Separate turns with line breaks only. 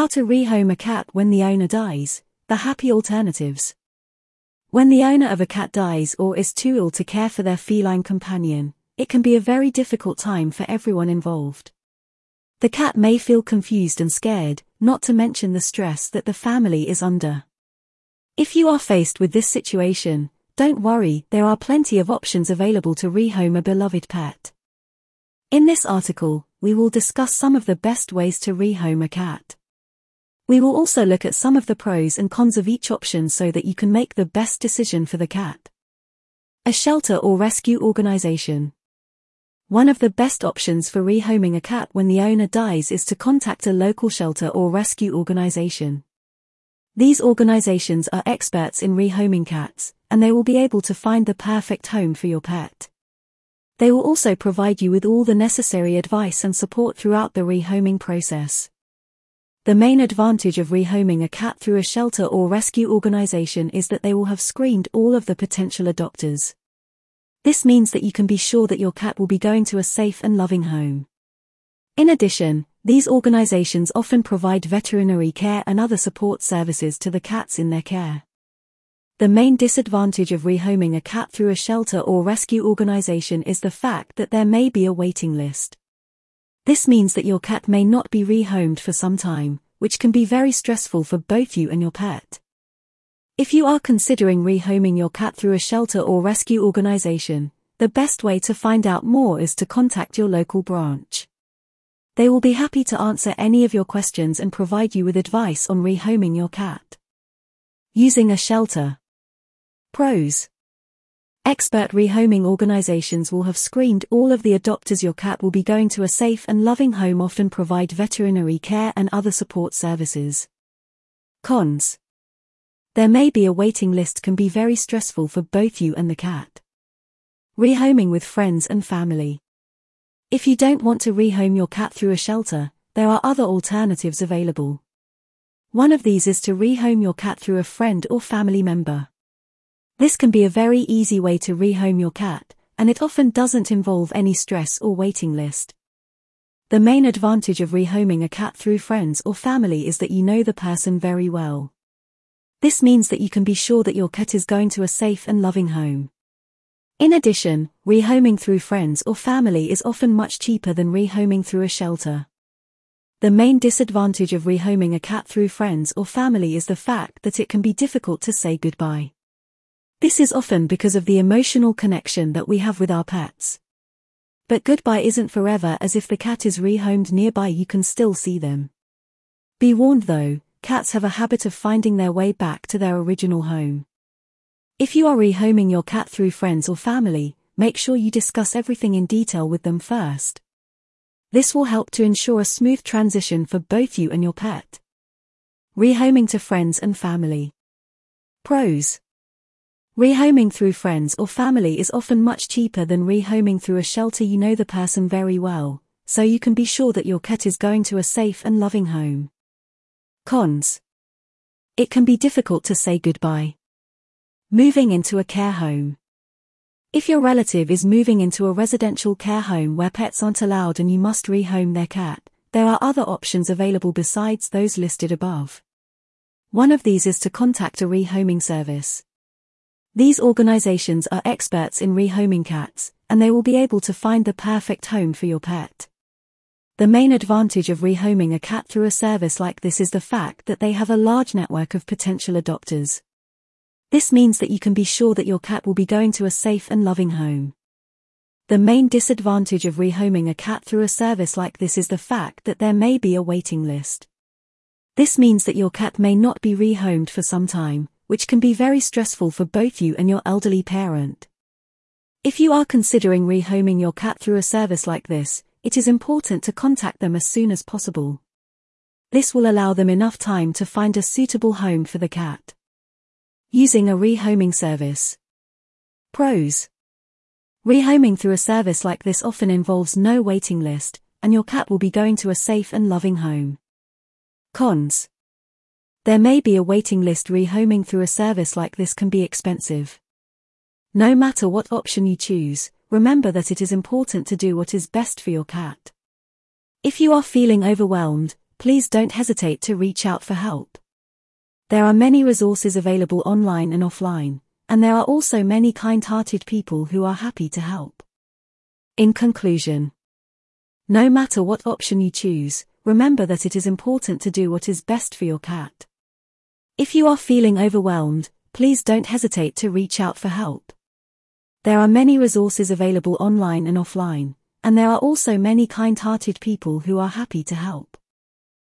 How to rehome a cat when the owner dies, the happy alternatives. When the owner of a cat dies or is too ill to care for their feline companion, it can be a very difficult time for everyone involved. The cat may feel confused and scared, not to mention the stress that the family is under. If you are faced with this situation, don't worry, there are plenty of options available to rehome a beloved pet. In this article, we will discuss some of the best ways to rehome a cat. We will also look at some of the pros and cons of each option so that you can make the best decision for the cat. A shelter or rescue organization. One of the best options for rehoming a cat when the owner dies is to contact a local shelter or rescue organization. These organizations are experts in rehoming cats, and they will be able to find the perfect home for your pet. They will also provide you with all the necessary advice and support throughout the rehoming process. The main advantage of rehoming a cat through a shelter or rescue organization is that they will have screened all of the potential adopters. This means that you can be sure that your cat will be going to a safe and loving home. In addition, these organizations often provide veterinary care and other support services to the cats in their care. The main disadvantage of rehoming a cat through a shelter or rescue organization is the fact that there may be a waiting list. This means that your cat may not be rehomed for some time, which can be very stressful for both you and your pet. If you are considering rehoming your cat through a shelter or rescue organization, the best way to find out more is to contact your local branch. They will be happy to answer any of your questions and provide you with advice on rehoming your cat. Using a shelter. Pros. Expert rehoming organizations will have screened all of the adopters your cat will be going to a safe and loving home often provide veterinary care and other support services. Cons. There may be a waiting list can be very stressful for both you and the cat. Rehoming with friends and family. If you don't want to rehome your cat through a shelter, there are other alternatives available. One of these is to rehome your cat through a friend or family member. This can be a very easy way to rehome your cat, and it often doesn't involve any stress or waiting list. The main advantage of rehoming a cat through friends or family is that you know the person very well. This means that you can be sure that your cat is going to a safe and loving home. In addition, rehoming through friends or family is often much cheaper than rehoming through a shelter. The main disadvantage of rehoming a cat through friends or family is the fact that it can be difficult to say goodbye. This is often because of the emotional connection that we have with our pets. But goodbye isn't forever as if the cat is rehomed nearby you can still see them. Be warned though, cats have a habit of finding their way back to their original home. If you are rehoming your cat through friends or family, make sure you discuss everything in detail with them first. This will help to ensure a smooth transition for both you and your pet. Rehoming to friends and family. Pros Rehoming through friends or family is often much cheaper than rehoming through a shelter you know the person very well, so you can be sure that your cat is going to a safe and loving home. Cons. It can be difficult to say goodbye. Moving into a care home. If your relative is moving into a residential care home where pets aren't allowed and you must rehome their cat, there are other options available besides those listed above. One of these is to contact a rehoming service. These organizations are experts in rehoming cats, and they will be able to find the perfect home for your pet. The main advantage of rehoming a cat through a service like this is the fact that they have a large network of potential adopters. This means that you can be sure that your cat will be going to a safe and loving home. The main disadvantage of rehoming a cat through a service like this is the fact that there may be a waiting list. This means that your cat may not be rehomed for some time, which can be very stressful for both you and your elderly parent. If you are considering rehoming your cat through a service like this, it is important to contact them as soon as possible. This will allow them enough time to find a suitable home for the cat. Using a rehoming service. Pros. Rehoming through a service like this often involves no waiting list, and your cat will be going to a safe and loving home. Cons. There may be a waiting list rehoming through a service like this can be expensive. No matter what option you choose, remember that it is important to do what is best for your cat. If you are feeling overwhelmed, please don't hesitate to reach out for help. There are many resources available online and offline, and there are also many kind-hearted people who are happy to help. In conclusion, no matter what option you choose, remember that it is important to do what is best for your cat. If you are feeling overwhelmed, please don't hesitate to reach out for help. There are many resources available online and offline, and there are also many kind-hearted people who are happy to help.